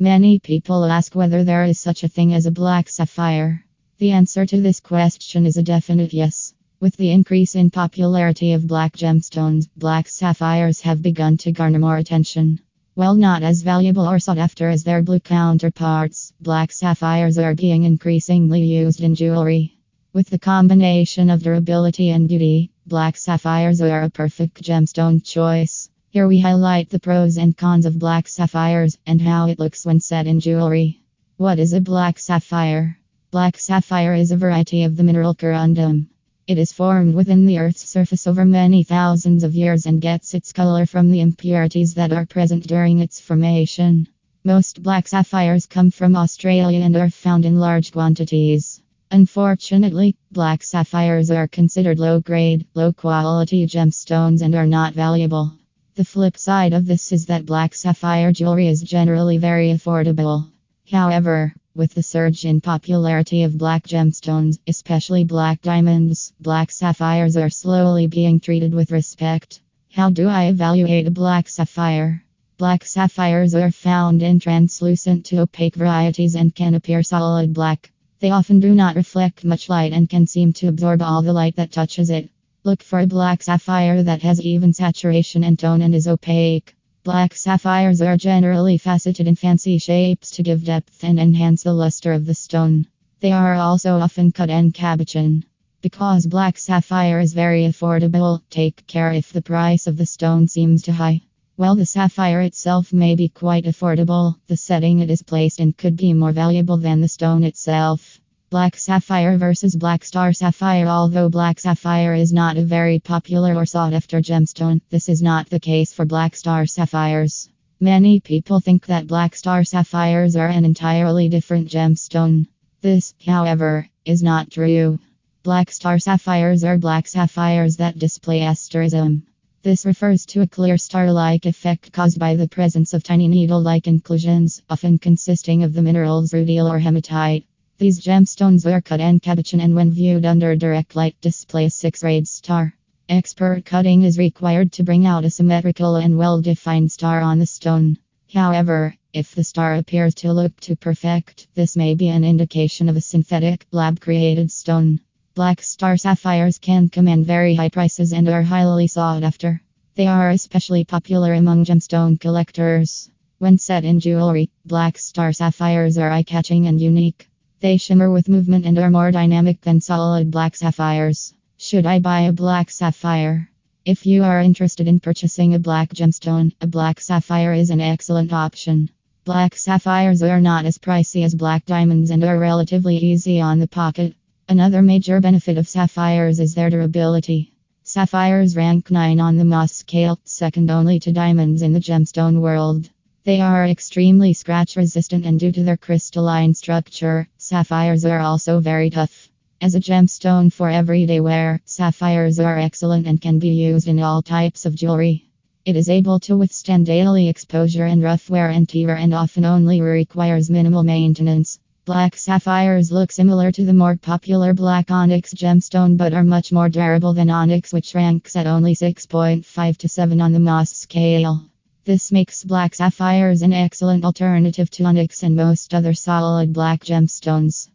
Many people ask whether there is such a thing as a black sapphire. The answer to this question is a definite yes. With the increase in popularity of black gemstones, black sapphires have begun to garner more attention. While not as valuable or sought after as their blue counterparts, black sapphires are being increasingly used in jewelry. With the combination of durability and beauty, black sapphires are a perfect gemstone choice. Here we highlight the pros and cons of black sapphires and how it looks when set in jewelry. What is a black sapphire? Black sapphire is a variety of the mineral corundum. It is formed within the Earth's surface over many thousands of years and gets its color from the impurities that are present during its formation. Most black sapphires come from Australia and are found in large quantities. Unfortunately, black sapphires are considered low grade, low quality gemstones and are not valuable. The flip side of this is that black sapphire jewelry is generally very affordable. However, with the surge in popularity of black gemstones, especially black diamonds, black sapphires are slowly being treated with respect. How do I evaluate a black sapphire? Black sapphires are found in translucent to opaque varieties and can appear solid black. They often do not reflect much light and can seem to absorb all the light that touches it. Look for a black sapphire that has even saturation and tone and is opaque. Black sapphires are generally faceted in fancy shapes to give depth and enhance the luster of the stone. They are also often cut en cabochon. Because black sapphire is very affordable, take care if the price of the stone seems too high. While the sapphire itself may be quite affordable, the setting it is placed in could be more valuable than the stone itself. Black sapphire versus black star sapphire. Although black sapphire is not a very popular or sought after gemstone, this is not the case for black star sapphires. Many people think that black star sapphires are an entirely different gemstone. This, however, is not true. Black star sapphires are black sapphires that display asterism. This refers to a clear star like effect caused by the presence of tiny needle like inclusions, often consisting of the minerals rutile or hematite. These gemstones are cut en cabochon and when viewed under direct light display a six-rayed star. Expert cutting is required to bring out a symmetrical and well-defined star on the stone. However, if the star appears to look too perfect, this may be an indication of a synthetic, lab-created stone. Black star sapphires can command very high prices and are highly sought after. They are especially popular among gemstone collectors. When set in jewelry, black star sapphires are eye-catching and unique. They shimmer with movement and are more dynamic than solid black sapphires. Should I buy a black sapphire? If you are interested in purchasing a black gemstone, a black sapphire is an excellent option. Black sapphires are not as pricey as black diamonds and are relatively easy on the pocket. Another major benefit of sapphires is their durability. Sapphires rank 9 on the Mohs scale, second only to diamonds in the gemstone world. They are extremely scratch resistant and due to their crystalline structure, Sapphires are also very tough. As a gemstone for everyday wear, sapphires are excellent and can be used in all types of jewelry. It is able to withstand daily exposure and rough wear and tear and often only requires minimal maintenance. Black sapphires look similar to the more popular black onyx gemstone but are much more durable than onyx which ranks at only 6.5 to 7 on the Mohs scale. This makes black sapphires an excellent alternative to onyx and most other solid black gemstones.